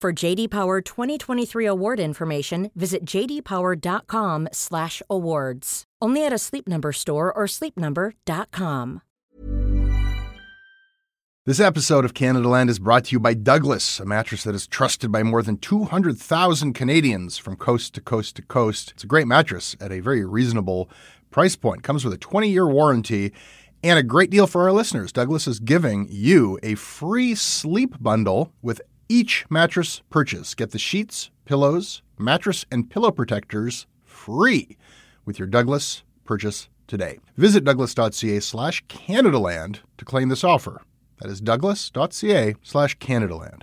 For JD Power 2023 award information, visit jdpower.com/awards. Only at a Sleep Number store or sleepnumber.com. This episode of Canada Land is brought to you by Douglas, a mattress that is trusted by more than 200,000 Canadians from coast to coast to coast. It's a great mattress at a very reasonable price point. Comes with a 20-year warranty and a great deal for our listeners. Douglas is giving you a free sleep bundle with each mattress purchase. Get the sheets, pillows, mattress, and pillow protectors free with your Douglas purchase today. Visit douglas.ca slash Canadaland to claim this offer. That is douglas.ca slash Canadaland.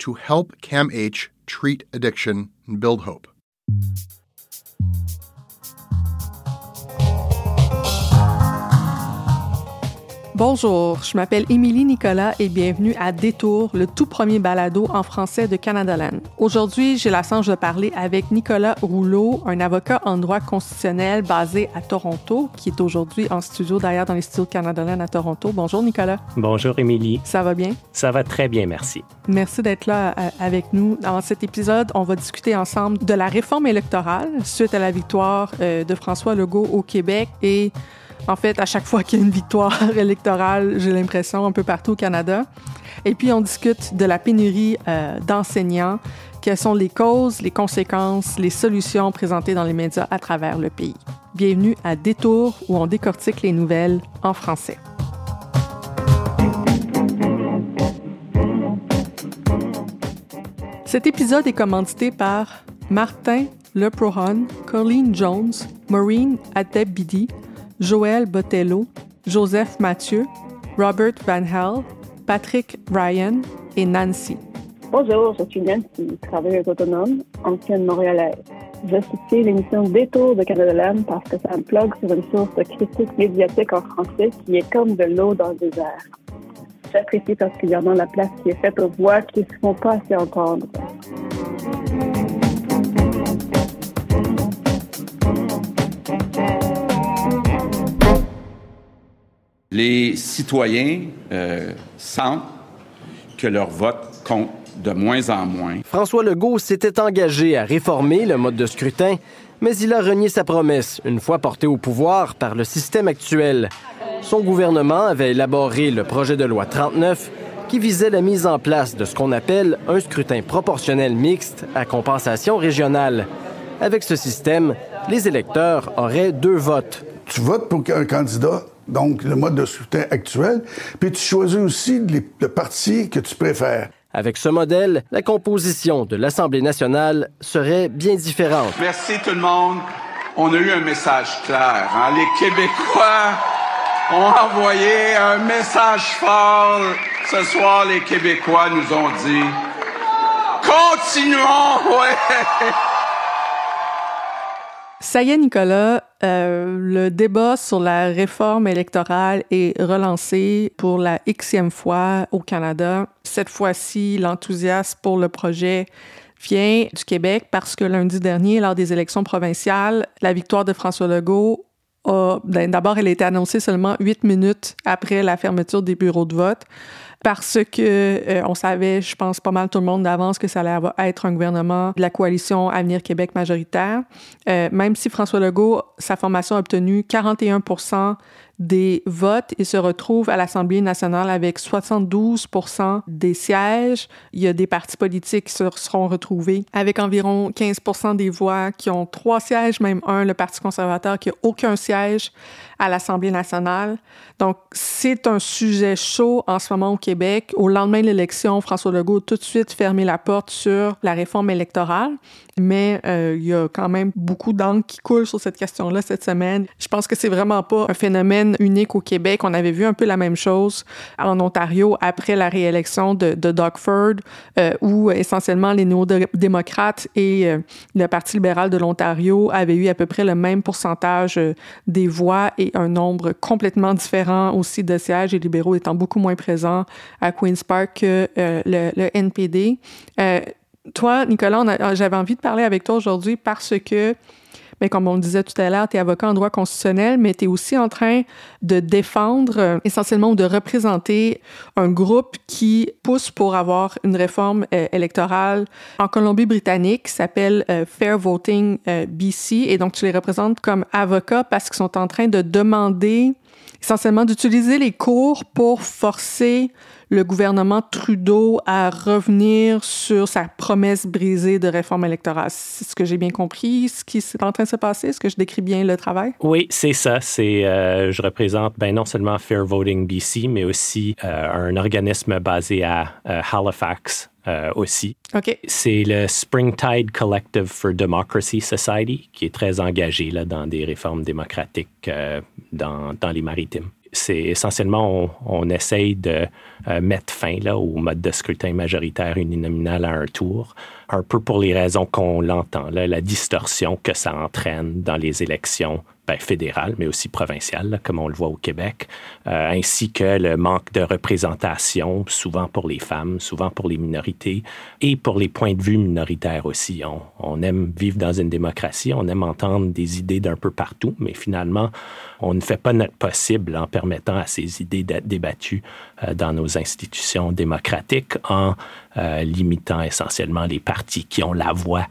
to help CAMH treat addiction and build hope. Bonjour, je m'appelle Émilie Nicolas et bienvenue à Détour, le tout premier balado en français de Canada Land. Aujourd'hui, j'ai la chance de parler avec Nicolas Rouleau, un avocat en droit constitutionnel basé à Toronto, qui est aujourd'hui en studio d'ailleurs dans les studios de Canada Land à Toronto. Bonjour Nicolas. Bonjour Émilie. Ça va bien? Ça va très bien, merci. Merci d'être là euh, avec nous. Dans cet épisode, on va discuter ensemble de la réforme électorale suite à la victoire euh, de François Legault au Québec et en fait, à chaque fois qu'il y a une victoire électorale, j'ai l'impression, un peu partout au Canada. Et puis, on discute de la pénurie euh, d'enseignants, quelles sont les causes, les conséquences, les solutions présentées dans les médias à travers le pays? Bienvenue à Détour, où on décortique les nouvelles en français. Cet épisode est commandité par Martin Leprohon, Colleen Jones, Maureen Adebidi, Joël Botello, Joseph Mathieu, Robert Van Hel, Patrick Ryan et Nancy. Bonjour, je suis Nancy, travailleuse autonome, ancienne montréalaise. Je soutiens l'émission Détour de Canada parce que ça me plug sur une source de critique médiatique en français qui est comme de l'eau dans le désert. J'apprécie particulièrement la place qui est faite aux voix qui ne se font pas assez entendre. Les citoyens euh, sentent que leur vote compte de moins en moins. François Legault s'était engagé à réformer le mode de scrutin, mais il a renié sa promesse une fois porté au pouvoir par le système actuel. Son gouvernement avait élaboré le projet de loi 39 qui visait la mise en place de ce qu'on appelle un scrutin proportionnel mixte à compensation régionale. Avec ce système, les électeurs auraient deux votes. Tu votes pour un candidat? Donc le mode de scrutin actuel, puis tu choisis aussi le parti que tu préfères. Avec ce modèle, la composition de l'Assemblée nationale serait bien différente. Merci tout le monde. On a eu un message clair. Hein? Les Québécois ont envoyé un message fort. Ce soir, les Québécois nous ont dit Continuons! Ouais. Ça y est, Nicolas, euh, le débat sur la réforme électorale est relancé pour la xème fois au Canada. Cette fois-ci, l'enthousiasme pour le projet vient du Québec parce que lundi dernier, lors des élections provinciales, la victoire de François Legault ben, D'abord, elle a été annoncée seulement huit minutes après la fermeture des bureaux de vote parce que euh, on savait, je pense pas mal tout le monde d'avance que ça allait être un gouvernement de la coalition Avenir Québec majoritaire. Euh, même si François Legault, sa formation a obtenu 41% des votes et se retrouve à l'Assemblée nationale avec 72 des sièges. Il y a des partis politiques qui se seront retrouvés avec environ 15% des voix qui ont trois sièges, même un, le Parti conservateur, qui n'a aucun siège à l'Assemblée nationale. Donc, c'est un sujet chaud en ce moment au Québec. Au lendemain de l'élection, François Legault a tout de suite fermé la porte sur la réforme électorale mais euh, il y a quand même beaucoup d'encre qui coule sur cette question-là cette semaine. Je pense que c'est vraiment pas un phénomène unique au Québec. On avait vu un peu la même chose en Ontario après la réélection de, de Doug Ford, euh, où essentiellement les néo-démocrates et euh, le Parti libéral de l'Ontario avaient eu à peu près le même pourcentage des voix et un nombre complètement différent aussi de sièges, et libéraux étant beaucoup moins présents à Queen's Park que le, le, NPD toi, Nicolas, euh, j'avais envie de parler avec toi aujourd'hui parce que, mais comme on le disait tout à l'heure, tu es avocat en droit constitutionnel, mais tu es aussi en train de défendre euh, essentiellement ou de représenter un groupe qui pousse pour avoir une réforme euh, électorale en Colombie-Britannique qui s'appelle Fair Voting BC. Et donc, tu les représentes comme avocat parce qu'ils sont en train de demander essentiellement d'utiliser les cours pour forcer le gouvernement Trudeau à revenir sur sa promesse brisée de réforme électorale. C'est ce que j'ai bien compris, ce qui est en train de se passer. Est-ce que je décris bien le travail? Oui, c'est ça. C'est, euh, je représente ben, non seulement Fair Voting BC, mais aussi euh, un organisme basé à euh, Halifax, aussi. OK. C'est le Springtide Collective for Democracy Society qui est très engagé là, dans des réformes démocratiques dans, dans les maritimes c'est essentiellement, on, on, essaye de euh, mettre fin là, au mode de scrutin majoritaire uninominal à un tour, un peu pour les raisons qu'on l'entend, la distorsion que ça entraîne dans les élections ben, fédérales, mais aussi provinciales, comme on le voit au Québec, euh, ainsi que le manque de représentation, souvent pour les femmes, souvent pour les minorités, et pour les points de vue minoritaires aussi. On, aime vivre dans une démocratie, on aime entendre des idées d'un peu partout, mais finalement, on ne fait pas notre possible en permettant à ces idées d'être débattues euh, dans nos institutions démocratiques en euh, limitant essentiellement les partis qui ont la voix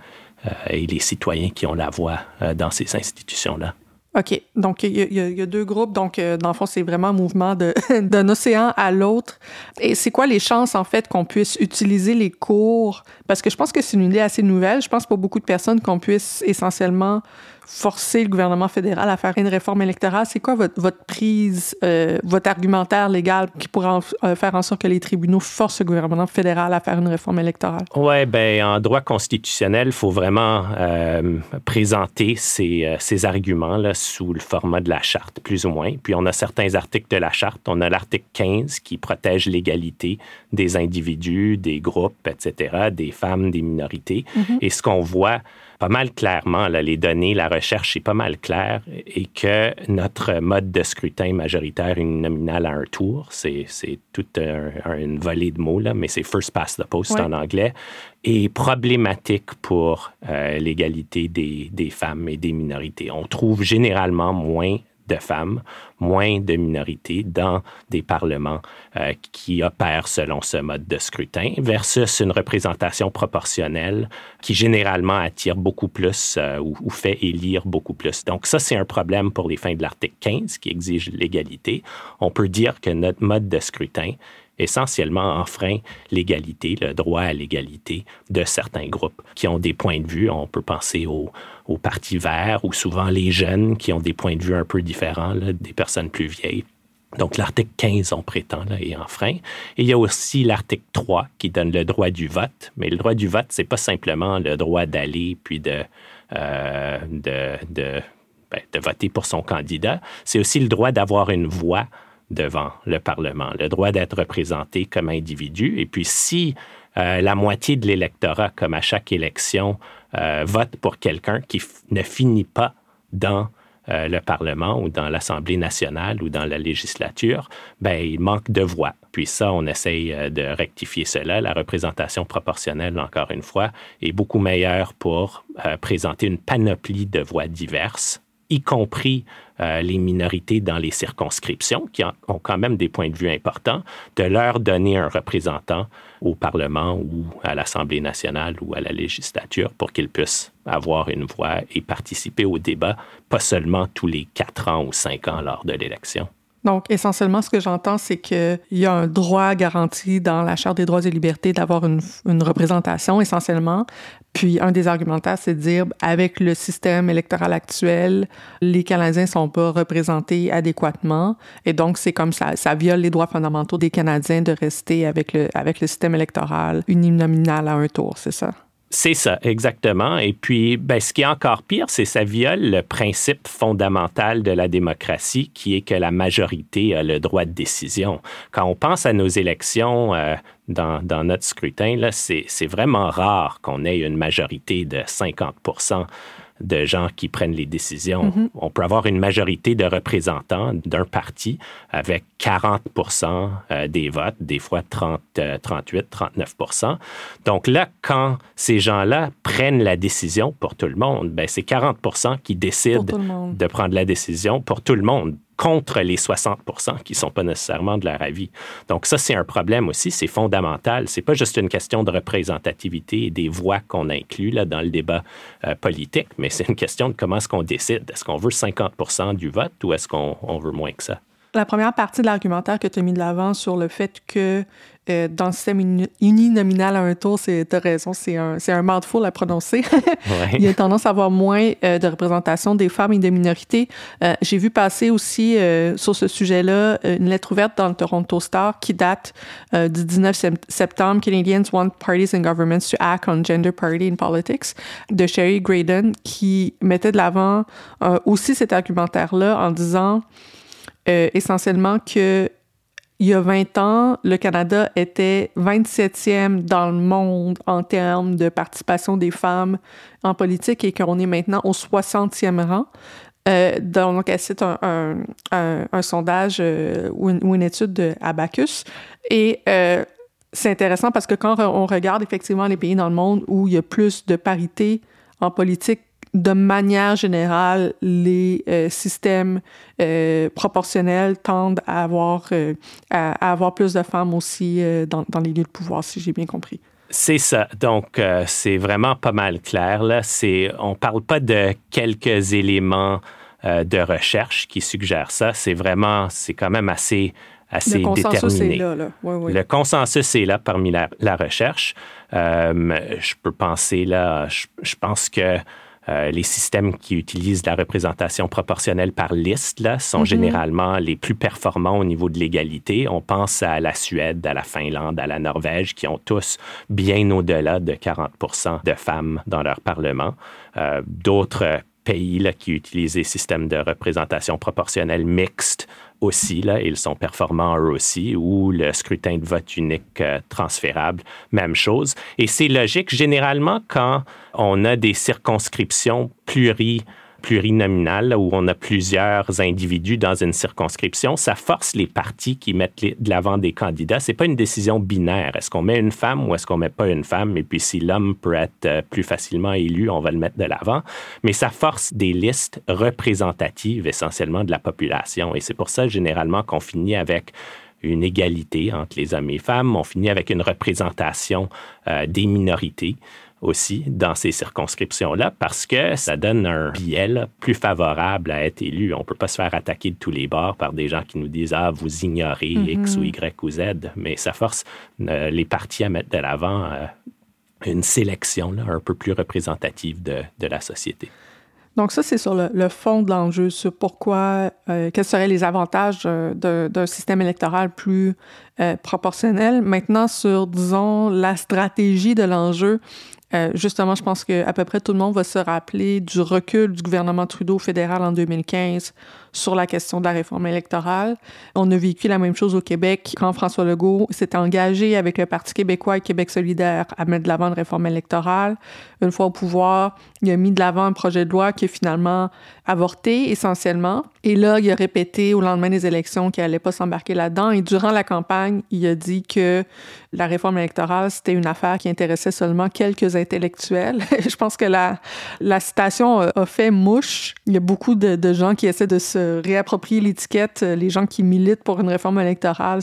et les citoyens qui ont la voix dans ces institutions-là. OK. Donc, il y, a deux groupes. Donc, dans le fond, c'est vraiment un mouvement d'un océan à l'autre. Et c'est quoi les chances, en fait, qu'on puisse utiliser les cours? Parce que je pense que c'est une idée assez nouvelle. Je pense pour beaucoup de personnes qu'on puisse essentiellement forcer le gouvernement fédéral à faire une réforme électorale? C'est quoi votre, votre prise, euh, votre argumentaire légal qui pourrait euh, faire en sorte que les tribunaux forcent le gouvernement fédéral à faire une réforme électorale? Oui, bien, en droit constitutionnel, il faut vraiment euh, présenter ces, ces arguments là, sous le format de la charte, plus ou moins. Puis on a certains articles de la charte. On a l'article 15 qui protège l'égalité des individus, des groupes, etc., des femmes, des minorités. Mm-hmm. Et ce qu'on voit pas mal clairement, là, les données, la recherche est pas mal claire et que notre mode de scrutin majoritaire uninominal à un tour, c'est, c'est toute une volée de mots, là, mais c'est first past the post en anglais, est problématique pour euh, l'égalité des, des femmes et des minorités. On trouve généralement moins de femmes, moins de minorités dans des parlements euh, qui opèrent selon ce mode de scrutin, versus une représentation proportionnelle qui généralement attire beaucoup plus euh, ou, fait élire beaucoup plus. Donc ça, c'est un problème pour les fins de l'article 15 qui exige l'égalité. On peut dire que notre mode de scrutin essentiellement enfreint l'égalité, le droit à l'égalité de certains groupes qui ont des points de vue. On peut penser aux, aux partis verts ou souvent les jeunes qui ont des points de vue un peu différents des personnes plus vieilles. Donc, l'article 15, on prétend, là, est enfreint. Et il y a aussi l'article 3 qui donne le droit du vote. Mais le droit du vote, c'est pas simplement le droit d'aller puis de, euh, ben, de voter pour son candidat. C'est aussi le droit d'avoir une voix devant le Parlement, le droit d'être représenté comme individu. Et puis si euh, la moitié de l'électorat, comme à chaque élection, euh, vote pour quelqu'un qui ne finit pas dans euh, le Parlement ou dans l'Assemblée nationale ou dans la législature, ben, il manque de voix. Puis ça, on essaye euh, de rectifier cela. La représentation proportionnelle, encore une fois, est beaucoup meilleure pour présenter une panoplie de voix diverses y compris les minorités dans les circonscriptions, qui ont quand même des points de vue importants, de leur donner un représentant au Parlement ou à l'Assemblée nationale ou à la législature pour qu'ils puissent avoir une voix et participer au débat, pas seulement tous les quatre ans ou cinq ans lors de l'élection. Donc, essentiellement, ce que j'entends, c'est qu'il y a un droit garanti dans la Charte des droits et libertés d'avoir une, une, représentation, essentiellement. Puis, un des argumentaires, c'est de dire, avec le système électoral actuel, les Canadiens sont pas représentés adéquatement. Et donc, c'est comme ça, ça viole les droits fondamentaux des Canadiens de rester avec le, avec le système électoral uninominal à un tour, c'est ça? C'est ça, exactement. Et puis, ben, ce qui est encore pire, c'est ça viole le principe fondamental de la démocratie, qui est que la majorité a le droit de décision. Quand on pense à nos élections euh, dans, dans, notre scrutin, c'est vraiment rare qu'on ait une majorité de 50 de gens qui prennent les décisions. Mm-hmm. On peut avoir une majorité de représentants d'un parti avec 40% euh, des votes, des fois 30, 38, 39% Donc là, quand ces gens-là prennent la décision pour tout le monde, ben c'est 40% qui décident de prendre la décision pour tout le monde contre les 60 qui ne sont pas nécessairement de leur avis. Donc ça, c'est un problème aussi, c'est fondamental. C'est pas juste une question de représentativité et des voix qu'on inclut là, dans le débat euh, politique, mais c'est une question de comment est-ce qu'on décide. Est-ce qu'on veut 50 du vote ou est-ce qu'on veut moins que ça? La première partie de l'argumentaire que tu as mis de l'avant sur le fait que euh, dans le système uninominal à un tour, tu as raison, c'est un, un mouthful à prononcer. Il y a tendance à avoir moins euh, de représentation des femmes et des minorités. Euh, j'ai vu passer aussi sur ce sujet-là une lettre ouverte dans le Toronto Star qui date du 19 septembre, Canadians want parties and governments to act on gender parity in politics, de Sherry Graydon, qui mettait de l'avant aussi cet argumentaire-là en disant essentiellement que il y a 20 ans, le Canada était 27e dans le monde en termes de participation des femmes en politique et qu'on est maintenant au 60e rang. Euh, donc, cite un, un, sondage euh, ou, une, étude de Abacus. Et euh, c'est intéressant parce que quand on regarde effectivement les pays dans le monde où il y a plus de parité en politique de manière générale, les euh, systèmes euh, proportionnels tendent à avoir, euh, à, avoir plus de femmes aussi dans, dans, les lieux de pouvoir, si j'ai bien compris. C'est ça. Donc, c'est vraiment pas mal clair. Là. On ne parle pas de quelques éléments de recherche qui suggèrent ça. C'est vraiment, c'est quand même assez assez le consensus Est là, là. Le consensus est là parmi la, la recherche. je peux penser là, je, je pense que euh, les systèmes qui utilisent la représentation proportionnelle par liste là, sont mhm. généralement les plus performants au niveau de l'égalité. On pense à la Suède, à la Finlande, à la Norvège, qui ont tous bien au-delà de 40% de femmes dans leur Parlement. Euh, d'autres pays là, qui utilisent des systèmes de représentation proportionnelle mixte aussi, là, ils sont performants aussi, ou le scrutin de vote unique euh, transférable, même chose. Et c'est logique, généralement, quand on a des circonscriptions pluri plurinominal, où on a plusieurs individus dans une circonscription, ça force les partis qui mettent de l'avant des candidats. C'est pas une décision binaire. Est-ce qu'on met une femme ou est-ce qu'on met pas une femme? Et puis si l'homme peut être euh, plus facilement élu, on va le mettre de l'avant. Mais ça force des listes représentatives essentiellement de la population. Et c'est pour ça généralement qu'on finit avec une égalité entre les hommes et les femmes. On finit avec une représentation euh, des minorités aussi dans ces circonscriptions-là parce que ça donne un biais plus favorable à être élu. On ne peut pas se faire attaquer de tous les bords par des gens qui nous disent Ah, vous ignorez X ou Y ou Z, mais ça force euh, les partis à mettre de l'avant euh, une sélection un peu plus représentative de, de la société. Donc ça, c'est sur le, fond de l'enjeu, sur pourquoi, euh, quels seraient les avantages d'un système électoral plus proportionnel. Maintenant, sur, disons, la stratégie de l'enjeu, Euh, justement, je pense qu'à peu près tout le monde va se rappeler du recul du gouvernement Trudeau fédéral en 2015 sur la question de la réforme électorale. On a vécu la même chose au Québec quand François Legault s'était engagé avec le Parti québécois et Québec solidaire à mettre de l'avant une réforme électorale. Une fois au pouvoir, il a mis de l'avant un projet de loi qui est finalement avorté essentiellement. Et là, il a répété au lendemain des élections qu'il n'allait pas s'embarquer là-dedans. Et durant la campagne, il a dit que la réforme électorale, c'était une affaire qui intéressait seulement quelques intellectuels. Je pense que la, citation a fait mouche. Il y a beaucoup de gens qui essaient de se réapproprier l'étiquette. Euh, les gens qui militent pour une réforme électorale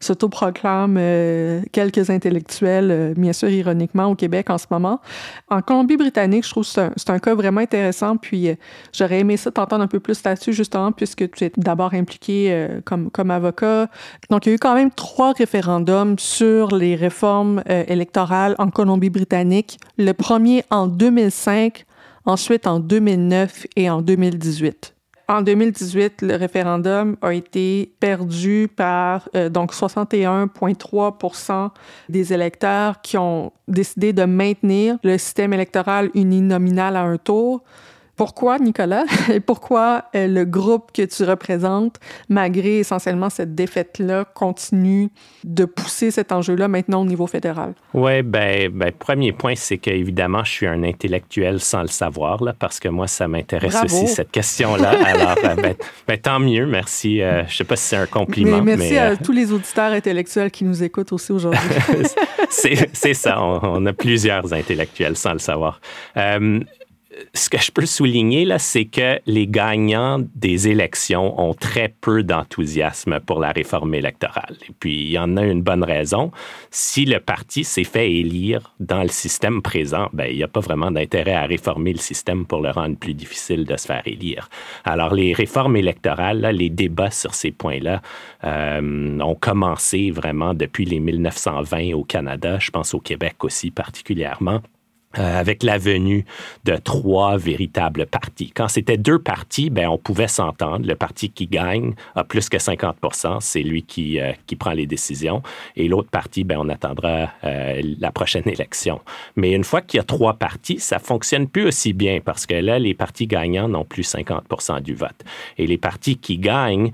s'autoproclament euh, quelques intellectuels, euh, bien sûr ironiquement, au Québec en ce moment. En Colombie-Britannique, je trouve que c'est un, cas vraiment intéressant. Puis j'aurais aimé ça t'entendre un peu plus là-dessus, justement, puisque tu es d'abord impliqué comme, comme avocat. Donc, il y a eu quand même trois référendums sur les réformes électorales en Colombie-Britannique. Le premier en 2005, ensuite en 2009 et en 2018. En 2018, le référendum a été perdu par euh, donc 61,3% des électeurs qui ont décidé de maintenir le système électoral uninominal à un tour. Pourquoi, Nicolas? Et pourquoi euh, le groupe que tu représentes, malgré essentiellement cette défaite-là, continue de pousser cet enjeu-là maintenant au niveau fédéral? Oui, ben, ben, premier point, c'est qu'évidemment, je suis un intellectuel sans le savoir, là, parce que moi, ça m'intéresse aussi, cette question-là. Alors, euh, ben, ben, tant mieux, merci. Euh, je ne sais pas si c'est un compliment. Mais merci à tous les auditeurs intellectuels qui nous écoutent aussi aujourd'hui. c'est ça, on, on, a plusieurs intellectuels sans le savoir ce que je peux souligner, là, c'est que les gagnants des élections ont très peu d'enthousiasme pour la réforme électorale. Et puis, il y en a une bonne raison. Si le parti s'est fait élire dans le système présent, ben, il n'y a pas vraiment d'intérêt à réformer le système pour le rendre plus difficile de se faire élire. Alors, les réformes électorales, là, les débats sur ces points-là euh, ont commencé vraiment depuis les 1920 au Canada, je pense au Québec aussi particulièrement. Euh, avec la venue de trois véritables partis. Quand c'était deux partis, ben, on pouvait s'entendre. Le parti qui gagne a plus que 50% c'est lui qui, euh, qui prend les décisions. Et l'autre parti, ben, on attendra euh, la prochaine élection. Mais une fois qu'il y a trois partis, ça fonctionne plus aussi bien parce que là, les partis gagnants n'ont plus 50% du vote. Et les partis qui gagnent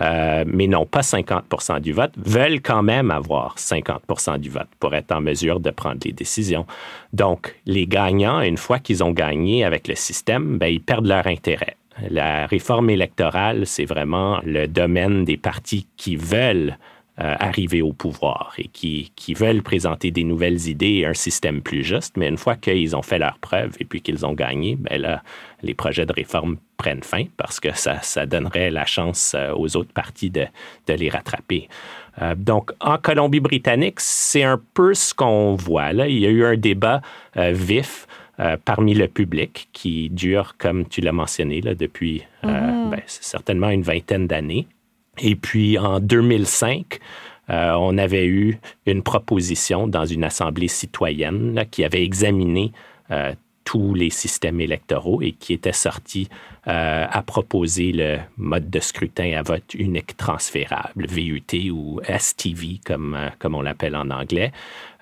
euh, mais n'ont pas 50 du vote, veulent quand même avoir 50 du vote pour être en mesure de prendre les décisions. Donc, les gagnants, une fois qu'ils ont gagné avec le système, ben, ils perdent leur intérêt. La réforme électorale, c'est vraiment le domaine des partis qui veulent euh, arriver au pouvoir et qui, qui, veulent présenter des nouvelles idées et un système plus juste. Mais une fois qu'ils ont fait leur preuve et puis qu'ils ont gagné, ben là, les projets de réforme prennent fin parce que ça, ça donnerait la chance euh, aux autres partis de, de les rattraper. Euh, donc, en Colombie-Britannique, c'est un peu ce qu'on voit. Là. Il y a eu un débat vif parmi le public qui dure, comme tu l'as mentionné, là, depuis mm-hmm. ben, certainement une vingtaine d'années. Et puis en 2005, euh, on avait eu une proposition dans une assemblée citoyenne qui avait examiné euh, tous les systèmes électoraux et qui était sorti euh, à proposer le mode de scrutin à vote unique transférable, VUT ou STV comme, on l'appelle en anglais.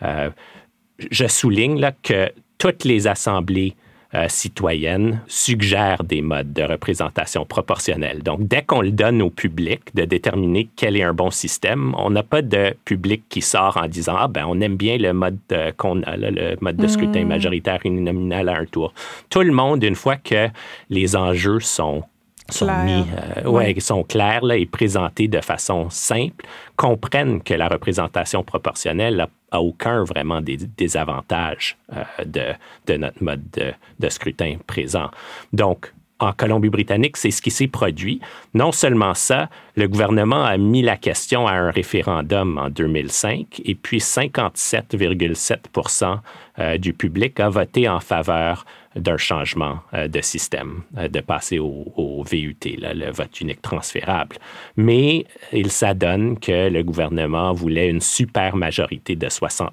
je souligne que toutes les assemblées euh, citoyenne suggère des modes de représentation proportionnelle. Donc, dès qu'on le donne au public de déterminer quel est un bon système, on n'a pas de public qui sort en disant Ah, ben, on aime bien le mode euh, qu'on a, le mode de scrutin hmm. majoritaire uninominal à un tour. Tout le monde, une fois que les enjeux sont sont mis, euh, ouais, sont clairs là, et présentés de façon simple, comprennent que la représentation proportionnelle a aucun vraiment des désavantages euh, de, de, notre mode de, de, scrutin présent. Donc, en Colombie-Britannique, c'est ce qui s'est produit. Non seulement ça, le gouvernement a mis la question à un référendum en 2005 et puis 57,7% euh, du public a voté en faveur d'un changement euh, de système, euh, de passer au, VUT, le vote unique transférable. Mais il s'adonne que le gouvernement voulait une super majorité de 60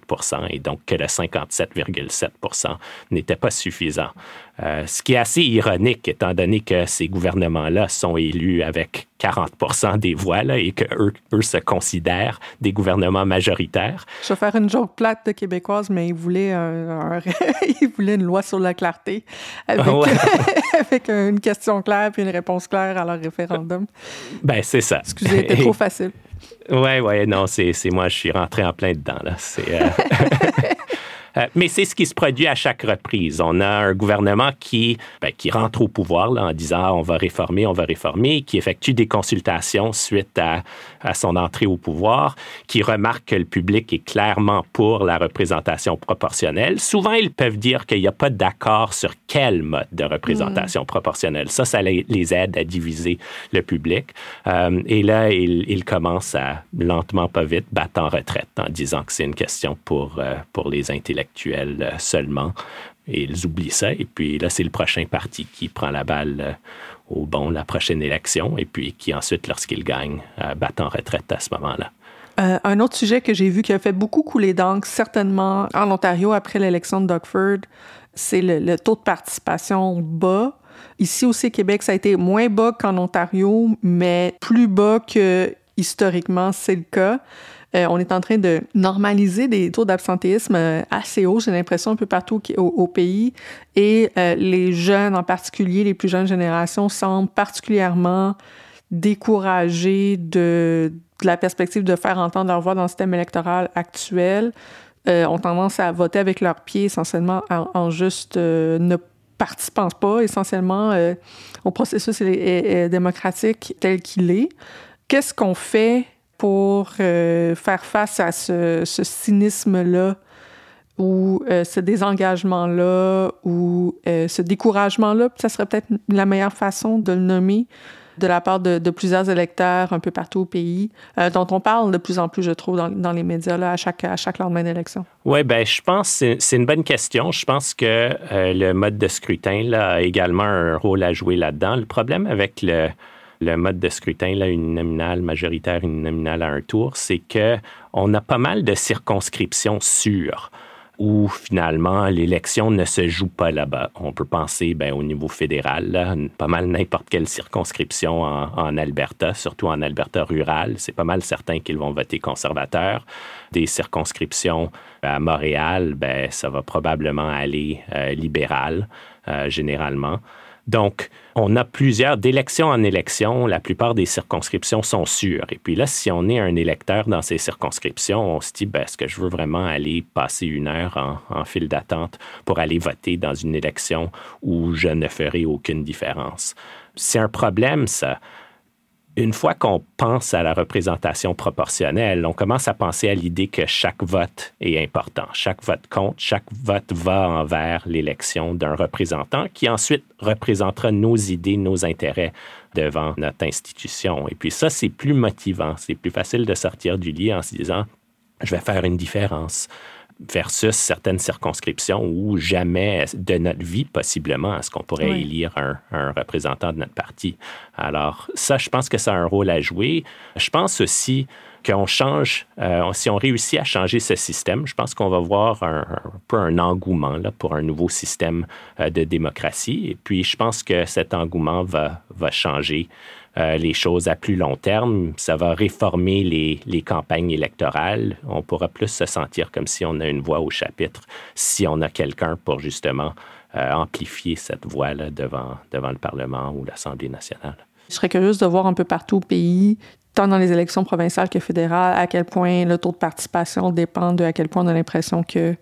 et donc que le 57,7% n'était pas suffisant. Euh, ce qui est assez ironique, étant donné que ces gouvernements-là sont élus avec 40% des voix là, et qu'eux eux se considèrent des gouvernements majoritaires. Je vais faire une joke plate de québécoise, mais ils voulaient, un, ils voulaient une loi sur la clarté avec, avec, une question claire puis une réponse claire à leur référendum. Ben, c'est ça. Excusez, c'était trop facile. Oui, oui, non, c'est moi, je suis rentré en plein dedans. Là. C'est. Euh, Euh, mais c'est ce qui se produit à chaque reprise. On a un gouvernement qui, ben, qui rentre au pouvoir en disant on va réformer, on va réformer, qui effectue des consultations suite à, à, son entrée au pouvoir, qui remarque que le public est clairement pour la représentation proportionnelle. Souvent, ils peuvent dire qu'il n'y a pas d'accord sur quel mode de représentation mm. proportionnelle. Ça, ça les, aide à diviser le public. Euh, et là, ils, ils, commencent à, lentement, pas vite, battre en retraite en disant que c'est une question pour, euh, pour les intellectuels actuelle euh, seulement. Et ils oublient ça. Et puis là, c'est le prochain parti qui prend la balle euh, au bon la prochaine élection et puis qui ensuite, lorsqu'il gagne, euh, bat en retraite à ce moment-là. un autre sujet que j'ai vu qui a fait beaucoup couler d'encre, certainement en Ontario après l'élection de Doug c'est le, taux de participation bas. Ici aussi, au Québec, ça a été moins bas qu'en Ontario, mais plus bas que historiquement c'est le cas. Euh, on est en train de normaliser des taux d'absentéisme euh, assez hauts, j'ai l'impression, un peu partout au, pays. Et euh, les jeunes, en particulier les plus jeunes générations, semblent particulièrement découragés de, la perspective de faire entendre leur voix dans le système électoral actuel. ont tendance à voter avec leurs pieds essentiellement en, juste ne participant pas essentiellement au processus démocratique tel qu'il est. Qu'est-ce qu'on fait pour euh, faire face à ce, cynisme-là ou euh, ce désengagement-là ou euh, ce découragement-là, ça serait peut-être la meilleure façon de le nommer de la part de, plusieurs électeurs un peu partout au pays, dont on parle de plus en plus, je trouve, dans, les médias à, chaque, lendemain d'élection? Oui, ben je pense que c'est une bonne question. Je pense que le mode de scrutin a également un rôle à jouer là-dedans. Le problème avec le, le mode de scrutin, là, une nominale majoritaire, une nominale à un tour, c'est que on a pas mal de circonscriptions sûres où finalement l'élection ne se joue pas là-bas. On peut penser ben, au niveau fédéral, pas mal n'importe quelle circonscription en, Alberta, surtout en Alberta rural, c'est pas mal certain qu'ils vont voter conservateur. Des circonscriptions à Montréal, ben, ça va probablement aller euh, libéral euh, généralement. Donc, on a plusieurs, d'élection en élection, la plupart des circonscriptions sont sûres. Et puis là, si on est un électeur dans ces circonscriptions, on se dit, ben, est-ce que je veux vraiment aller passer une heure en, en file d'attente pour aller voter dans une élection où je ne ferai aucune différence? C'est un problème, ça une fois qu'on pense à la représentation proportionnelle, on commence à penser à l'idée que chaque vote est important. Chaque vote compte, chaque vote va envers l'élection d'un représentant qui ensuite représentera nos idées, nos intérêts devant notre institution. Et puis ça, c'est plus motivant. C'est plus facile de sortir du lit en se disant, je vais faire une différence versus certaines circonscriptions où jamais de notre vie, possiblement, est-ce qu'on pourrait élire un, représentant de notre parti? Alors, ça, je pense que ça a un rôle à jouer. Je pense aussi qu'on change, euh, si on réussit à changer ce système, je pense qu'on va voir un, peu un engouement là, pour un nouveau système euh, de démocratie. Et puis, je pense que cet engouement va, va changer euh, les choses à plus long terme. Ça va réformer les, les, campagnes électorales. On pourra plus se sentir comme si on a une voix au chapitre, si on a quelqu'un pour justement euh, amplifier cette voix-là devant, devant le Parlement ou l'Assemblée nationale. Je serais curieuse de voir un peu partout au pays, tant dans les élections provinciales que fédérales, à quel point le taux de participation dépend de à quel point on a l'impression que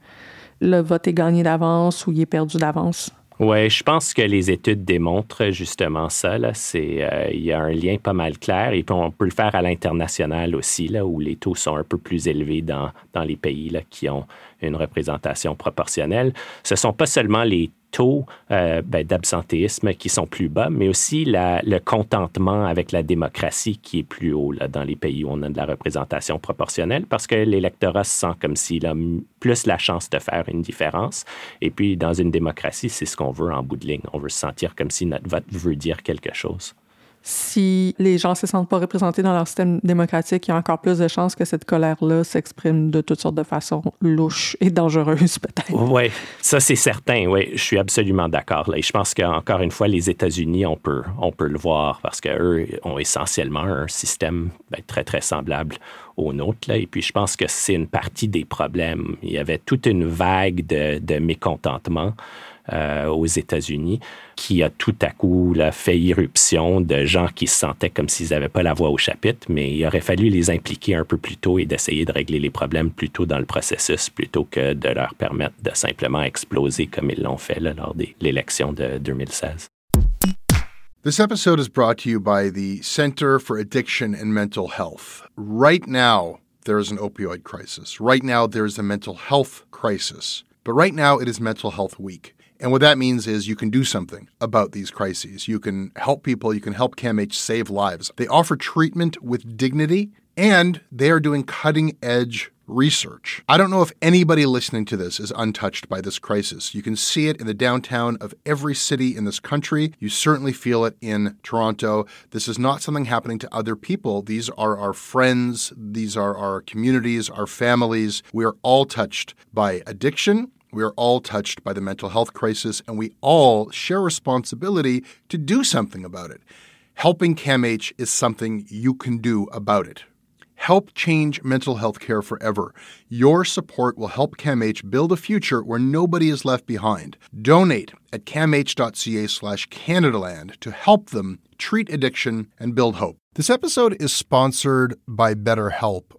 le vote est gagné d'avance ou il est perdu d'avance. Oui, je pense que les études démontrent justement ça. Là. Euh, il y a un lien pas mal clair et puis on peut le faire à l'international aussi, là, où les taux sont un peu plus élevés dans, dans les pays là, qui ont une représentation proportionnelle. Ce ne sont pas seulement les taux euh, ben, d'absentéisme qui sont plus bas, mais aussi le contentement avec la démocratie qui est plus haut dans les pays où on a de la représentation proportionnelle parce que l'électorat se sent comme s'il a plus la chance de faire une différence. Et puis, dans une démocratie, c'est ce qu'on veut en bout de ligne. On veut se sentir comme si notre vote veut dire quelque chose. Si les gens se sentent pas représentés dans leur système démocratique, il y a encore plus de chances que cette colère-là s'exprime de toutes sortes de façons louches et dangereuses, peut-être. Oui, ça c'est certain. Oui, je suis absolument d'accord. Et je pense qu'encore une fois, les États-Unis, on peut, on peut le voir parce qu'eux ont essentiellement un système ben, très, très semblable au nôtre. Et puis, je pense que c'est une partie des problèmes. Il y avait toute une vague de mécontentement euh, aux États-Unis, qui a tout à coup fait irruption de gens qui se sentaient comme s'ils n'avaient pas la voix au chapitre, mais il aurait fallu les impliquer un peu plus tôt et d'essayer de régler les problèmes plus tôt dans le processus plutôt que de leur permettre de simplement exploser comme ils l'ont fait là, lors de l'élection de 2016. This episode is brought to you by the Center for Addiction and Mental Health. Right now, there is an opioid crisis. Right now, there is a mental health crisis. But right now, it is Mental Health Week. And what that means is you can do something about these crises. You can help people, you can help CAMH save lives. They offer treatment with dignity, and they are doing cutting edge research. I don't know if anybody listening to this is untouched by this crisis. You can see it in the downtown of every city in this country. You certainly feel it in Toronto. This is not something happening to other people. These are our friends, these are our communities, our families. We are all touched by addiction we are all touched by the mental health crisis, and we all share responsibility to do something about it. Helping CAMH is something you can do about it. Help change mental health care forever. Your support will help CAMH build a future where nobody is left behind. Donate at camh.ca slash Canadaland to help them treat addiction and build hope. This episode is sponsored by BetterHelp.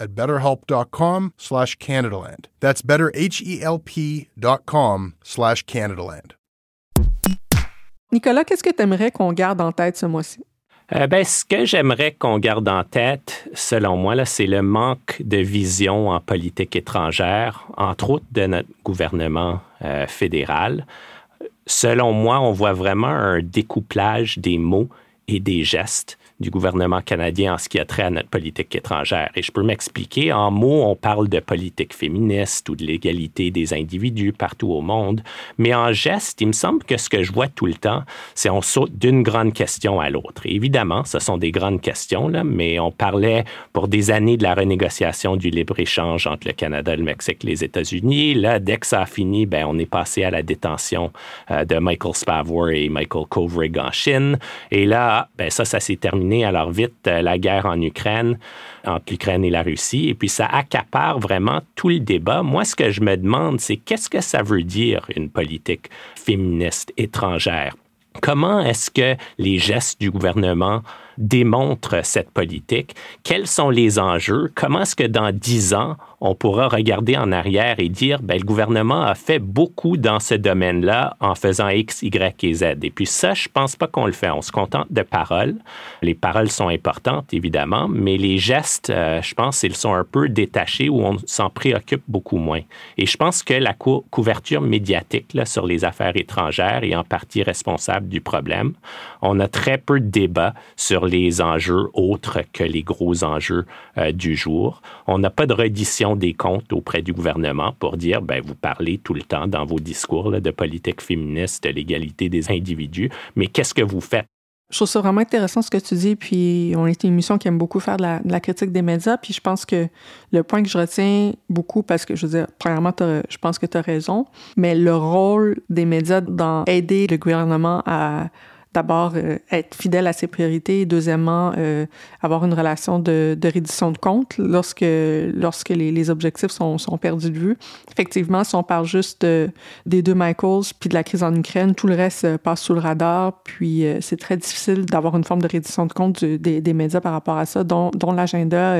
at betterhelp.com slash Canadaland. That's betterhelp.com slash Canadaland. Nicolas, qu'est-ce que tu aimerais qu'on garde en tête ce mois-ci? Euh, ben, ce que j'aimerais qu'on garde en tête, selon moi, c'est le manque de vision en politique étrangère, entre autres de notre gouvernement euh, fédéral. Selon moi, on voit vraiment un découplage des mots et des gestes du gouvernement canadien en ce qui a trait à notre politique étrangère. Et je peux m'expliquer. En mots, on parle de politique féministe ou de l'égalité des individus partout au monde. Mais en geste, il me semble que ce que je vois tout le temps, c'est on saute d'une grande question à l'autre. Évidemment, ce sont des grandes questions, mais on parlait pour des années de la renégociation du libre-échange entre le Canada, le Mexique, les États-Unis. Là, dès que ça a fini, ben, on est passé à la détention euh, de Michael Spavor et Michael Kovrig en Chine. Et là, ben, ça, ça s'est terminé alors vite euh, la guerre en Ukraine, entre l'Ukraine et la Russie, et puis ça accapare vraiment tout le débat. Moi, ce que je me demande, c'est qu'est-ce que ça veut dire une politique féministe étrangère? Comment est-ce que les gestes du gouvernement démontrent cette politique? Quels sont les enjeux? Comment est-ce que dans dix ans, on pourra regarder en arrière et dire, ben, le gouvernement a fait beaucoup dans ce domaine-là en faisant X, Y et Z. Et puis ça, je pense pas qu'on le fait. On se contente de paroles. Les paroles sont importantes, évidemment, mais les gestes, euh, je pense, ils sont un peu détachés ou on s'en préoccupe beaucoup moins. Et je pense que la couverture médiatique sur les affaires étrangères est en partie responsable du problème. On a très peu de débats sur les enjeux autres que les gros enjeux euh, du jour. On n'a pas de reddition des comptes auprès du gouvernement pour dire, ben, vous parlez tout le temps dans vos discours de politique féministe, de l'égalité des individus, mais qu'est-ce que vous faites? Je trouve ça vraiment intéressant ce que tu dis, puis on est une émission qui aime beaucoup faire de la, critique des médias, puis je pense que le point que je retiens beaucoup, parce que je veux dire, premièrement, je pense que tu as raison, mais le rôle des médias dans aider le gouvernement à d'abord euh, être fidèle à ses priorités et deuxièmement euh, avoir une relation de, de, reddition de compte lorsque, lorsque les, les objectifs sont, sont, perdus de vue. Effectivement, si on parle juste des deux Michaels puis de la crise en Ukraine, tout le reste euh, passe sous le radar, puis c'est très difficile d'avoir une forme de reddition de compte des, des, médias par rapport à ça, dont, dont l'agenda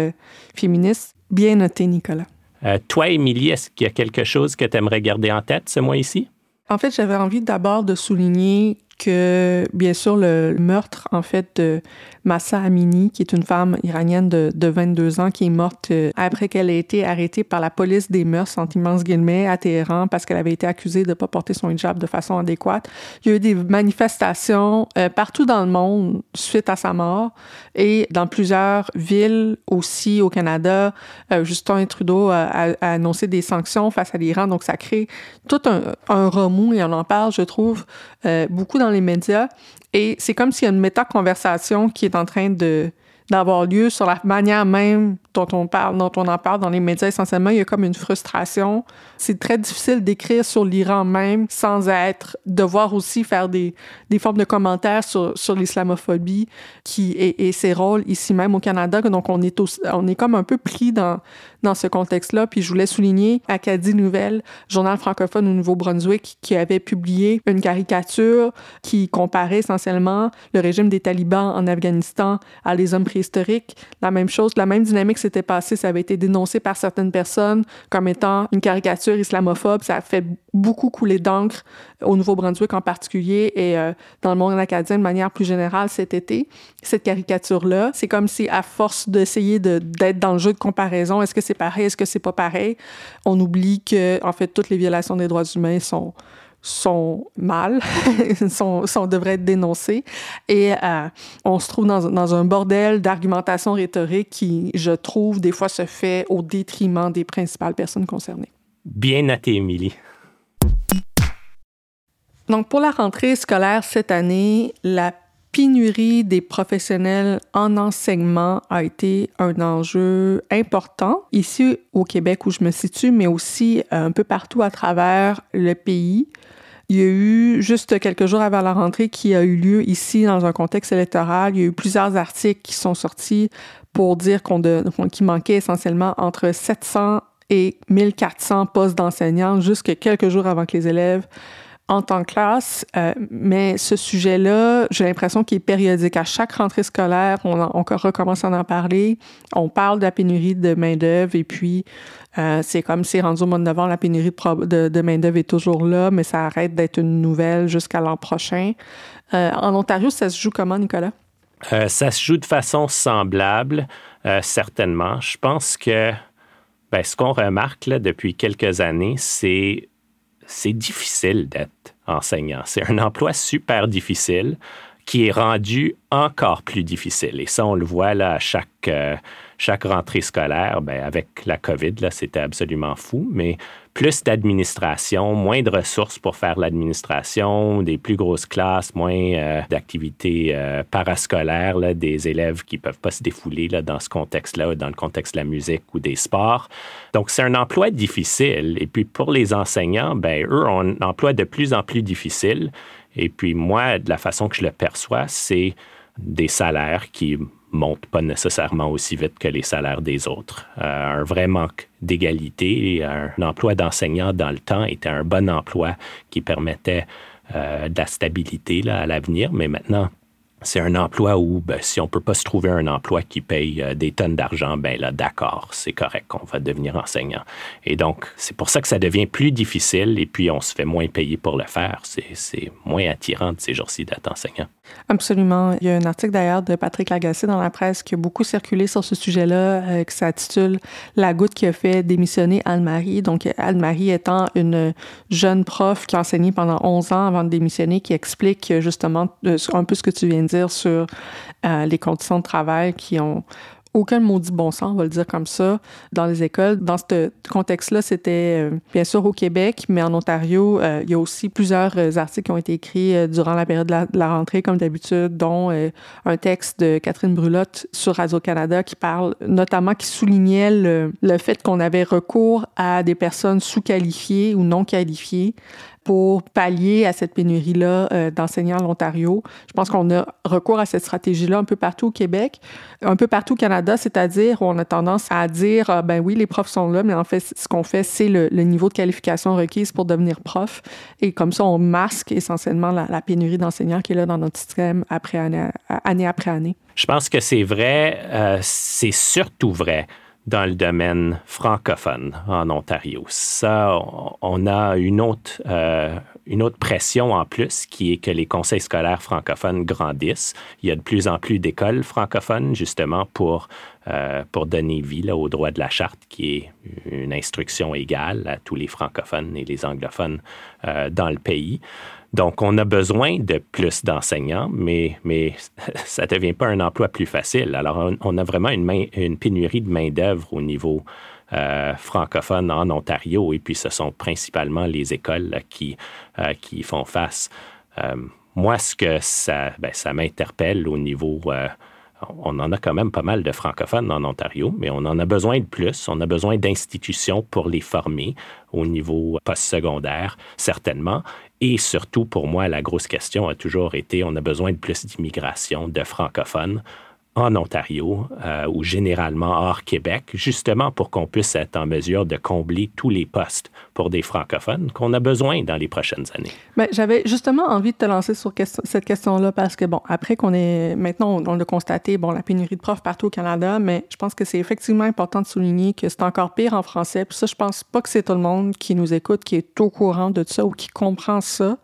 féministe. Bien noté, Nicolas. toi, Émilie, est-ce qu'il y a quelque chose que tu aimerais garder en tête ce mois ici? En fait, j'avais envie d'abord de souligner que, bien sûr, le meurtre, en fait, de Massa Amini, qui est une femme iranienne de, de 22 ans, qui est morte euh, après qu'elle ait été arrêtée par la police des mœurs, en immense guillemets, à Téhéran, parce qu'elle avait été accusée de ne pas porter son hijab de façon adéquate. Il y a eu des manifestations euh, partout dans le monde suite à sa mort et dans plusieurs villes aussi au Canada. Euh, Justin Trudeau a, annoncé des sanctions face à l'Iran, donc ça crée tout un, remous et on en parle, je trouve, beaucoup dans les médias. Et c'est comme s'il y a une méta-conversation qui est en train de d'avoir lieu sur la manière même dont on parle, dont on en parle dans les médias essentiellement, il y a comme une frustration. C'est très difficile d'écrire sur l'Iran même sans être, devoir aussi faire des, des formes de commentaires sur, sur l'islamophobie qui et, et, ses rôles ici même au Canada. Donc on est aussi, on est comme un peu pris dans, dans ce contexte-là. Puis je voulais souligner Acadie Nouvelle, journal francophone au Nouveau-Brunswick, qui avait publié une caricature qui comparait essentiellement le régime des talibans en Afghanistan à les hommes préhistoriques. La même chose, la même dynamique s'était passée, ça avait été dénoncé par certaines personnes comme étant une caricature islamophobe. Ça a fait beaucoup couler d'encre au Nouveau-Brunswick en particulier et euh, dans le monde acadien de manière plus générale cet été. Cette caricature-là, c'est comme si à force d'essayer d'être dans le jeu de comparaison, est-ce que c'est pareil, est-ce que c'est pas pareil, on oublie que en fait toutes les violations des droits humains sont sont mal, sont, devraient être dénoncées. Et euh, on se trouve dans, dans un bordel d'argumentation rhétorique qui, je trouve, des fois se fait au détriment des principales personnes concernées. Bien noté, Émilie. Donc, pour la rentrée scolaire cette année, la pénurie des professionnels en enseignement a été un enjeu important ici au Québec où je me situe, mais aussi euh, un peu partout à travers le pays. Il y a eu, juste quelques jours avant la rentrée, qui a eu lieu ici dans un contexte électoral, il y a eu plusieurs articles qui sont sortis pour dire qu'on qu'il manquait essentiellement entre 700 et 1400 postes d'enseignants jusque quelques jours avant que les élèves en tant que classe, euh, mais ce sujet-là, j'ai l'impression qu'il est périodique. À chaque rentrée scolaire, on, on, recommence à en parler. On parle de la pénurie de main-d'œuvre et puis euh, c'est comme si rendu au mois de novembre, la pénurie de, main-d'œuvre est toujours là, mais ça arrête d'être une nouvelle jusqu'à l'an prochain. Euh, en Ontario, ça se joue comment, Nicolas? Ça se joue de façon semblable, certainement. Je pense que ben, ce qu'on remarque là, depuis quelques années, c'est c'est difficile d'être enseignant. C'est un emploi super difficile qui est rendu encore plus difficile. Et ça, on le voit là à chaque, euh, chaque rentrée scolaire. Ben, avec la COVID, là, c'était absolument fou, mais plus d'administration, moins de ressources pour faire l'administration, des plus grosses classes, moins euh, d'activités euh, parascolaires, des élèves qui peuvent pas se défouler là, dans ce contexte-là, dans le contexte de la musique ou des sports. Donc, c'est un emploi difficile. Et puis, pour les enseignants, ben, eux un emploi de plus en plus difficile. Et puis, moi, de la façon que je le perçois, c'est des salaires qui montent pas nécessairement aussi vite que les salaires des autres. Euh, un vrai manque d'égalité, un emploi d'enseignant dans le temps était un bon emploi qui permettait euh, de la stabilité à l'avenir, mais maintenant, c'est un emploi où, ben, si on ne peut pas se trouver un emploi qui paye euh, des tonnes d'argent, ben là, d'accord, c'est correct qu'on va devenir enseignant. Et donc, c'est pour ça que ça devient plus difficile et puis on se fait moins payer pour le faire. C'est moins attirant de ces jours-ci d'être enseignant. Absolument. Il y a un article d'ailleurs de Patrick Lagacé dans la presse qui a beaucoup circulé sur ce sujet-là, euh, qui s'intitule La goutte qui a fait démissionner Anne-Marie. Donc, Anne-Marie étant une jeune prof qui a enseigné pendant 11 ans avant de démissionner, qui explique justement euh, un peu ce que tu viens de dire sur euh, les conditions de travail qui ont aucun maudit bon sens, on va le dire comme ça, dans les écoles. Dans ce contexte-là, c'était euh, bien sûr au Québec, mais en Ontario, euh, il y a aussi plusieurs articles qui ont été écrits durant la période de la, rentrée, comme d'habitude, dont un texte de Catherine Brulotte sur Radio-Canada qui parle notamment, qui soulignait le, le fait qu'on avait recours à des personnes sous-qualifiées ou non qualifiées pour pallier à cette pénurie-là euh, d'enseignants à l'Ontario. Je pense qu'on a recours à cette stratégie-là un peu partout au Québec, un peu partout au Canada, c'est-à-dire où on a tendance à dire, ah, ben oui, les profs sont là, mais en fait, ce qu'on fait, c'est le, niveau de qualification requise pour devenir prof. Et comme ça, on masque essentiellement la, pénurie d'enseignants qui est là dans notre système année après année. Je pense que c'est vrai, euh, c'est surtout vrai dans le domaine francophone en Ontario. Ça, on a une autre, euh, une autre pression en plus qui est que les conseils scolaires francophones grandissent. Il y a de plus en plus d'écoles francophones justement pour, euh, pour donner vie au droit de la charte qui est une instruction égale à tous les francophones et les anglophones euh, dans le pays. Donc, on a besoin de plus d'enseignants, mais, mais ça ne devient pas un emploi plus facile. Alors, on, a vraiment une, une pénurie de main-d'œuvre au niveau euh, francophone en Ontario, et puis ce sont principalement les écoles qui, euh, qui font face. Euh, moi, ce que ça, ben, ça m'interpelle au niveau on en a quand même pas mal de francophones en Ontario, mais on en a besoin de plus. On a besoin d'institutions pour les former au niveau postsecondaire, certainement. Et surtout, pour moi, la grosse question a toujours été, on a besoin de plus d'immigration de francophones en Ontario euh, ou généralement hors Québec, justement pour qu'on puisse être en mesure de combler tous les postes pour des francophones qu'on a besoin dans les prochaines années. Mais j'avais justement envie de te lancer sur cette question-là parce que, bon, après qu'on est, maintenant, on, a constaté, bon, la pénurie de profs partout au Canada, mais je pense que c'est effectivement important de souligner que c'est encore pire en français. Puis ça, je pense pas que c'est tout le monde qui nous écoute qui est au courant de ça ou qui comprend ça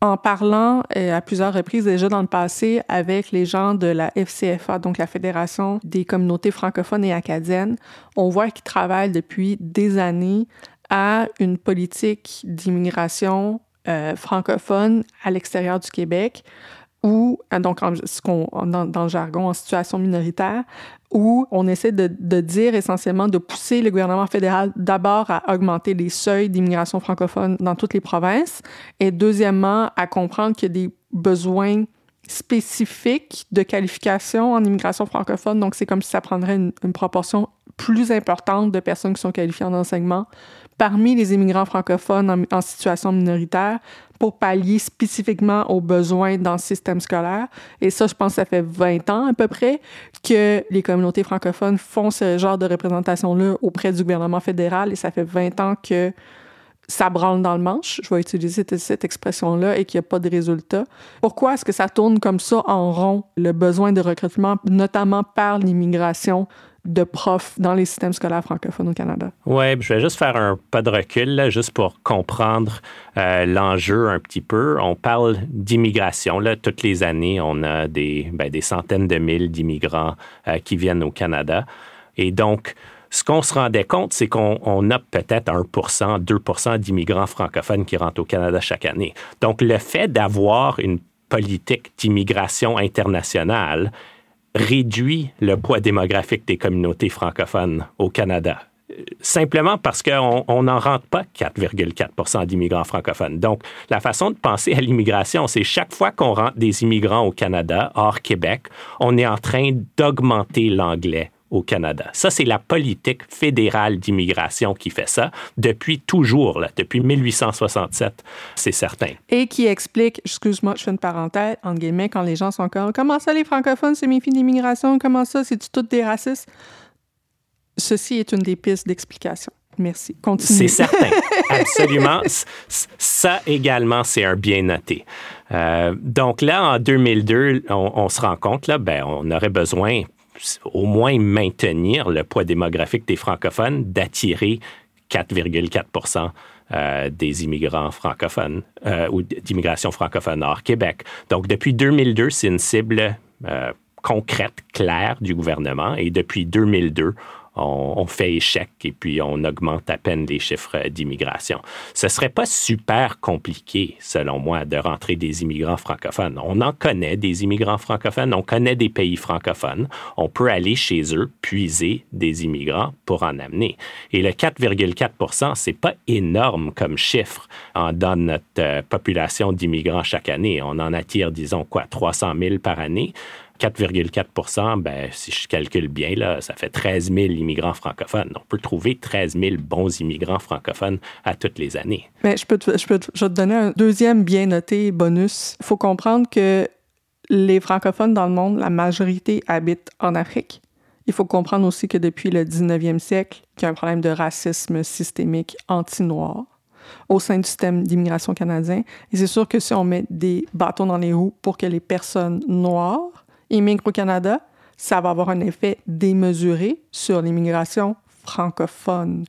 en parlant euh, à plusieurs reprises déjà dans le passé avec les gens de la FCFA, donc la Fédération des communautés francophones et acadiennes, on voit qu'ils travaillent depuis des années à une politique d'immigration euh, francophone à l'extérieur du Québec ou donc ce qu'on dans, le jargon en situation minoritaire, où on essaie de, dire essentiellement de pousser le gouvernement fédéral d'abord à augmenter les seuils d'immigration francophone dans toutes les provinces et deuxièmement à comprendre qu'il y a des besoins spécifiques de qualification en immigration francophone. Donc, c'est comme si ça prendrait une, proportion plus importante de personnes qui sont qualifiées en enseignement parmi les immigrants francophones en situation minoritaire pour pallier spécifiquement aux besoins dans le système scolaire. Et ça, je pense que ça fait 20 ans à peu près que les communautés francophones font ce genre de représentation-là auprès du gouvernement fédéral et ça fait 20 ans que ça branle dans le manche, je vais utiliser cette, expression-là, et qu'il n'y a pas de résultat. Pourquoi est-ce que ça tourne comme ça en rond, le besoin de recrutement, notamment par l'immigration de profs dans les systèmes scolaires francophones au Canada? Oui, je vais juste faire un pas de recul, là, juste pour comprendre euh, l'enjeu un petit peu. On parle d'immigration. Toutes les années, on a des, ben, des centaines de mille d'immigrants euh, qui viennent au Canada. Et donc, ce qu'on se rendait compte, c'est qu'on a peut-être 1% 2% d'immigrants francophones qui rentrent au Canada chaque année. Donc, le fait d'avoir une politique d'immigration internationale réduit le poids démographique des communautés francophones au Canada. Simplement parce qu'on n'en rentre pas 4,4% d'immigrants francophones. Donc, la façon de penser à l'immigration, c'est chaque fois qu'on rentre des immigrants au Canada, hors Québec, on est en train d'augmenter l'anglais au Canada. Ça, c'est la politique fédérale d'immigration qui fait ça depuis toujours, là, depuis 1867, c'est certain. Et qui explique, excuse-moi, je fais une parenthèse, en guillemets, quand les gens sont comme Comment ça, les francophones, c'est mes filles d'immigration? Comment ça, c'est toutes des racistes? Ceci est une des pistes d'explication. Merci. Continue. C'est certain. Absolument. Ça également, c'est un bien noté. Euh, donc là, en 2002, on, on, se rend compte, là, ben, on aurait besoin au moins maintenir le poids démographique des francophones, d'attirer 4,4 euh, des immigrants francophones euh, ou d'immigration francophone hors Québec. Donc, depuis 2002, c'est une cible euh, concrète, claire du gouvernement. Et depuis 2002, on, fait échec et puis on augmente à peine les chiffres d'immigration. Ce serait pas super compliqué, selon moi, de rentrer des immigrants francophones. On en connaît des immigrants francophones, on connaît des pays francophones. On peut aller chez eux puiser des immigrants pour en amener. Et le 4,4 c'est pas énorme comme chiffre dans notre euh, population d'immigrants chaque année. On en attire, disons quoi, 300 000 par année. 4,4 ben, si je calcule bien, là, ça fait 13 000 immigrants francophones. On peut trouver 13 000 bons immigrants francophones à toutes les années. Mais je peux, je peux je vais te donner un deuxième bien noté bonus. Il faut comprendre que les francophones dans le monde, la majorité habitent en Afrique. Il faut comprendre aussi que depuis le 19e siècle, il y a un problème de racisme systémique anti-noir au sein du système d'immigration canadien. Et c'est sûr que si on met des bâtons dans les roues pour que les personnes noires immigrent au Canada, ça va avoir un effet démesuré sur l'immigration francophone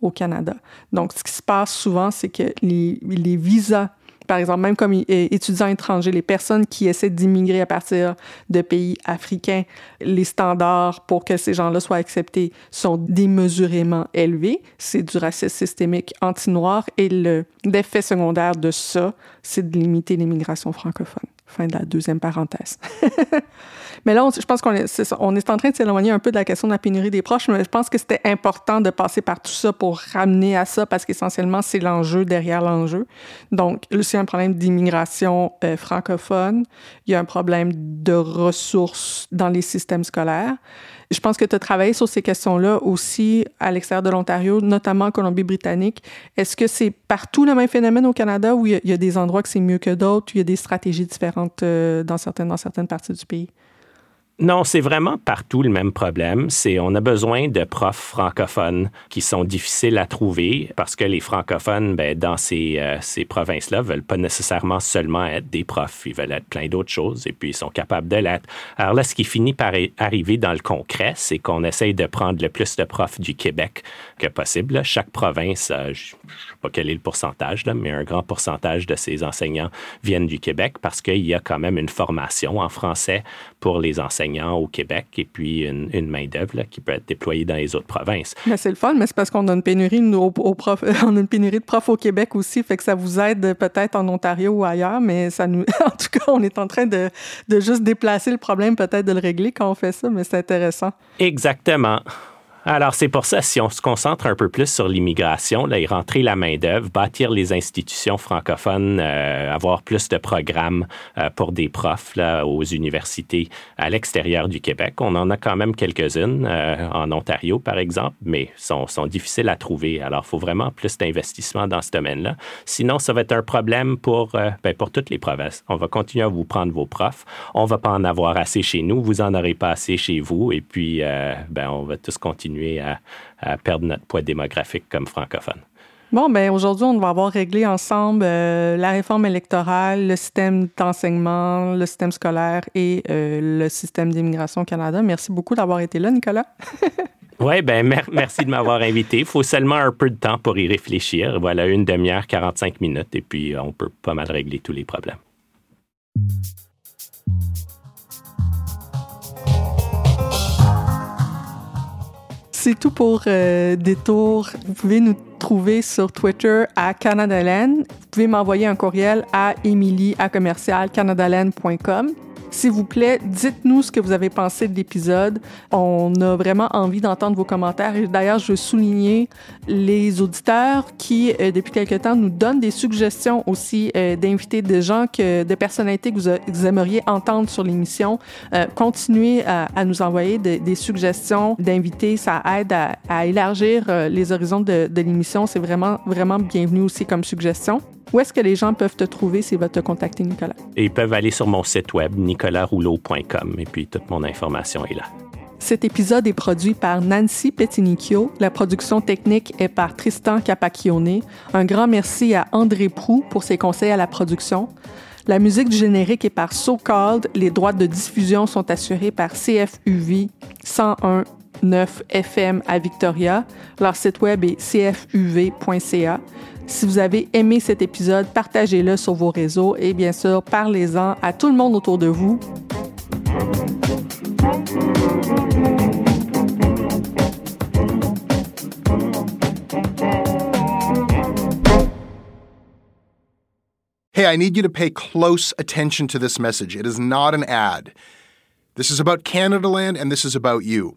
au Canada. Donc, ce qui se passe souvent, c'est que les, les visas par exemple, même comme étudiants étrangers, les personnes qui essaient d'immigrer à partir de pays africains, les standards pour que ces gens-là soient acceptés sont démesurément élevés. C'est du racisme systémique anti-noir et l'effet secondaire de ça, c'est de limiter l'immigration francophone. Fin de la deuxième parenthèse. mais là, je pense qu'on est, en train de s'éloigner un peu de la question de la pénurie des proches, mais je pense que c'était important de passer par tout ça pour ramener à ça parce qu'essentiellement, c'est l'enjeu derrière l'enjeu. Donc, c'est un problème d'immigration euh, francophone. Il y a un problème de ressources dans les systèmes scolaires. Je pense que tu as travaillé sur ces questions-là aussi à l'extérieur de l'Ontario, notamment en Colombie-Britannique. Est-ce que c'est partout le même phénomène au Canada ou il y, a des endroits que c'est mieux que d'autres, il y a des stratégies différentes euh, dans, certaines, dans certaines parties du pays? Non, c'est vraiment partout le même problème. C'est on a besoin de profs francophones qui sont difficiles à trouver parce que les francophones, ben, dans ces, euh, ces provinces-là, veulent pas nécessairement seulement être des profs. Ils veulent être plein d'autres choses et puis ils sont capables de l'être. Alors là, ce qui finit par arriver dans le concret, c'est qu'on essaye de prendre le plus de profs du Québec que possible. Chaque province, je ne sais pas quel est le pourcentage, mais un grand pourcentage de ces enseignants viennent du Québec parce qu'il y a quand même une formation en français pour les enseignants au Québec et puis une, main-d'œuvre qui peut être déployée dans les autres provinces. Mais c'est le fun, mais c'est parce qu'on a une pénurie on a une pénurie de profs au Québec aussi, fait que ça vous aide peut-être en Ontario ou ailleurs, mais ça nous, en tout cas, on est en train de, de juste déplacer le problème, peut-être de le régler quand on fait ça, mais c'est intéressant. Exactement. Alors, c'est pour ça, si on se concentre un peu plus sur l'immigration, là, y rentrer la main-d'œuvre, bâtir les institutions francophones, euh, avoir plus de programmes euh, pour des profs là, aux universités à l'extérieur du Québec. On en a quand même quelques-unes, euh, en Ontario, par exemple, mais sont, difficiles à trouver. Alors, il faut vraiment plus d'investissement dans ce domaine-là. Sinon, ça va être un problème pour, ben, pour toutes les provinces. On va continuer à vous prendre vos profs. On va pas en avoir assez chez nous. Vous en aurez pas assez chez vous. Et puis, ben, on va tous continuer à, perdre notre poids démographique comme francophone. Bon, ben aujourd'hui, on va avoir réglé ensemble euh, la réforme électorale, le système d'enseignement, le système scolaire et euh, le système d'immigration au Canada. Merci beaucoup d'avoir été là, Nicolas. oui, ben merci de m'avoir invité. Il faut seulement un peu de temps pour y réfléchir. Voilà, une demi-heure, 45 minutes, et puis on peut pas mal régler tous les problèmes. C'est tout pour euh, Détour. Vous pouvez nous trouver sur Twitter à Canadaland. Vous pouvez m'envoyer un courriel à emily à s'il vous plaît, dites-nous ce que vous avez pensé de l'épisode. On a vraiment envie d'entendre vos commentaires. Et d'ailleurs, je veux souligner les auditeurs qui, euh, depuis quelque temps, nous donnent des suggestions aussi euh, d'inviter des gens, que, de personnalités que vous, aimeriez entendre sur l'émission. Euh, continuez à, nous envoyer des suggestions d'invités. Ça aide à, élargir les horizons de, de l'émission. C'est vraiment, vraiment bienvenu aussi comme suggestion. Où est-ce que les gens peuvent te trouver s'ils veulent te contacter, Nicolas? ils peuvent aller sur mon site web, nicolasrouleau.com, et puis toute mon information est là. Cet épisode est produit par Nancy Petinicchio. La production technique est par Tristan Capacchione. Un grand merci à André Prou pour ses conseils à la production. La musique du générique est par So Called. Les droits de diffusion sont assurés par CFUV 101.9 FM à Victoria. Leur site web est cfuv.ca. Si vous avez aimé cet épisode, partagez-le sur vos réseaux et bien sûr, parlez-en à tout le monde autour de vous. Hey, I need you to pay close attention to this message. It is not an ad. This is about Canada Land and this is about you.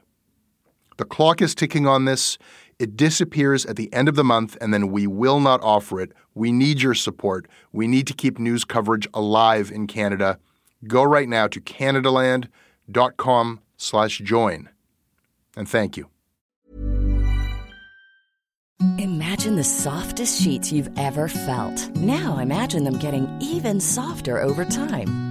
The clock is ticking on this. It disappears at the end of the month, and then we will not offer it. We need your support. We need to keep news coverage alive in Canada. Go right now to canadaland.com slash join. And thank you. Imagine the softest sheets you've ever felt. Now imagine them getting even softer over time.